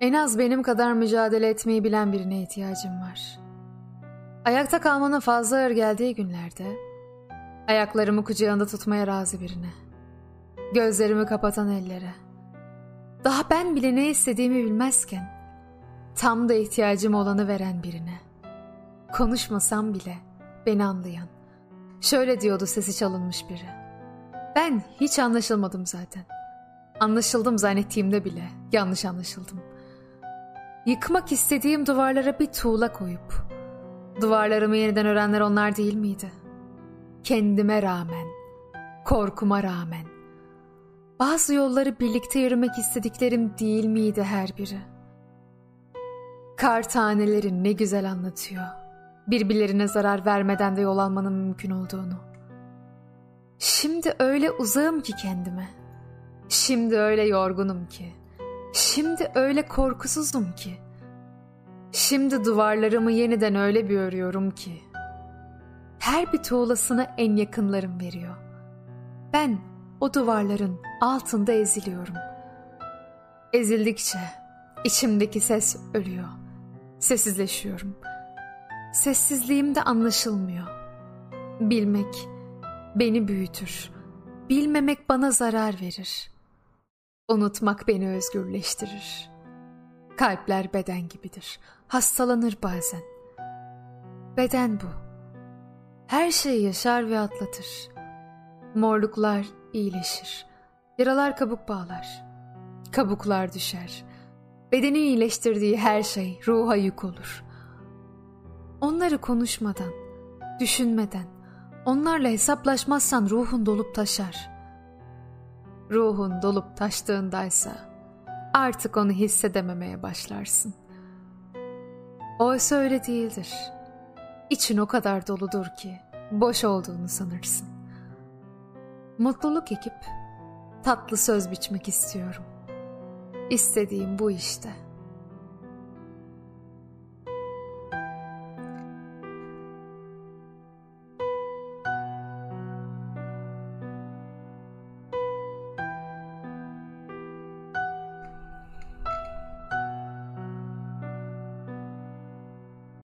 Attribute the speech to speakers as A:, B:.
A: En az benim kadar mücadele etmeyi bilen birine ihtiyacım var. Ayakta kalmanın fazla ağır geldiği günlerde ayaklarımı kucağında tutmaya razı birine. Gözlerimi kapatan ellere. Daha ben bile ne istediğimi bilmezken tam da ihtiyacım olanı veren birine. Konuşmasam bile beni anlayan. Şöyle diyordu sesi çalınmış biri. Ben hiç anlaşılmadım zaten. Anlaşıldım zannettiğimde bile yanlış anlaşıldım. Yıkmak istediğim duvarlara bir tuğla koyup duvarlarımı yeniden örenler onlar değil miydi? Kendime rağmen, korkuma rağmen bazı yolları birlikte yürümek istediklerim değil miydi her biri? Kar taneleri ne güzel anlatıyor. Birbirlerine zarar vermeden de yol almanın mümkün olduğunu. Şimdi öyle uzağım ki kendime. Şimdi öyle yorgunum ki. Şimdi öyle korkusuzum ki. Şimdi duvarlarımı yeniden öyle bir örüyorum ki. Her bir tuğlasını en yakınlarım veriyor. Ben o duvarların altında eziliyorum. Ezildikçe içimdeki ses ölüyor. Sessizleşiyorum. Sessizliğim de anlaşılmıyor. Bilmek beni büyütür. Bilmemek bana zarar verir. Unutmak beni özgürleştirir. Kalpler beden gibidir. Hastalanır bazen. Beden bu. Her şeyi yaşar ve atlatır. Morluklar iyileşir. Yaralar kabuk bağlar. Kabuklar düşer. Bedenin iyileştirdiği her şey ruha yük olur. Onları konuşmadan, düşünmeden, onlarla hesaplaşmazsan ruhun dolup taşar. Ruhun dolup taştığındaysa artık onu hissedememeye başlarsın. Oysa öyle değildir. İçin o kadar doludur ki boş olduğunu sanırsın. Mutluluk ekip tatlı söz biçmek istiyorum. İstediğim bu işte.''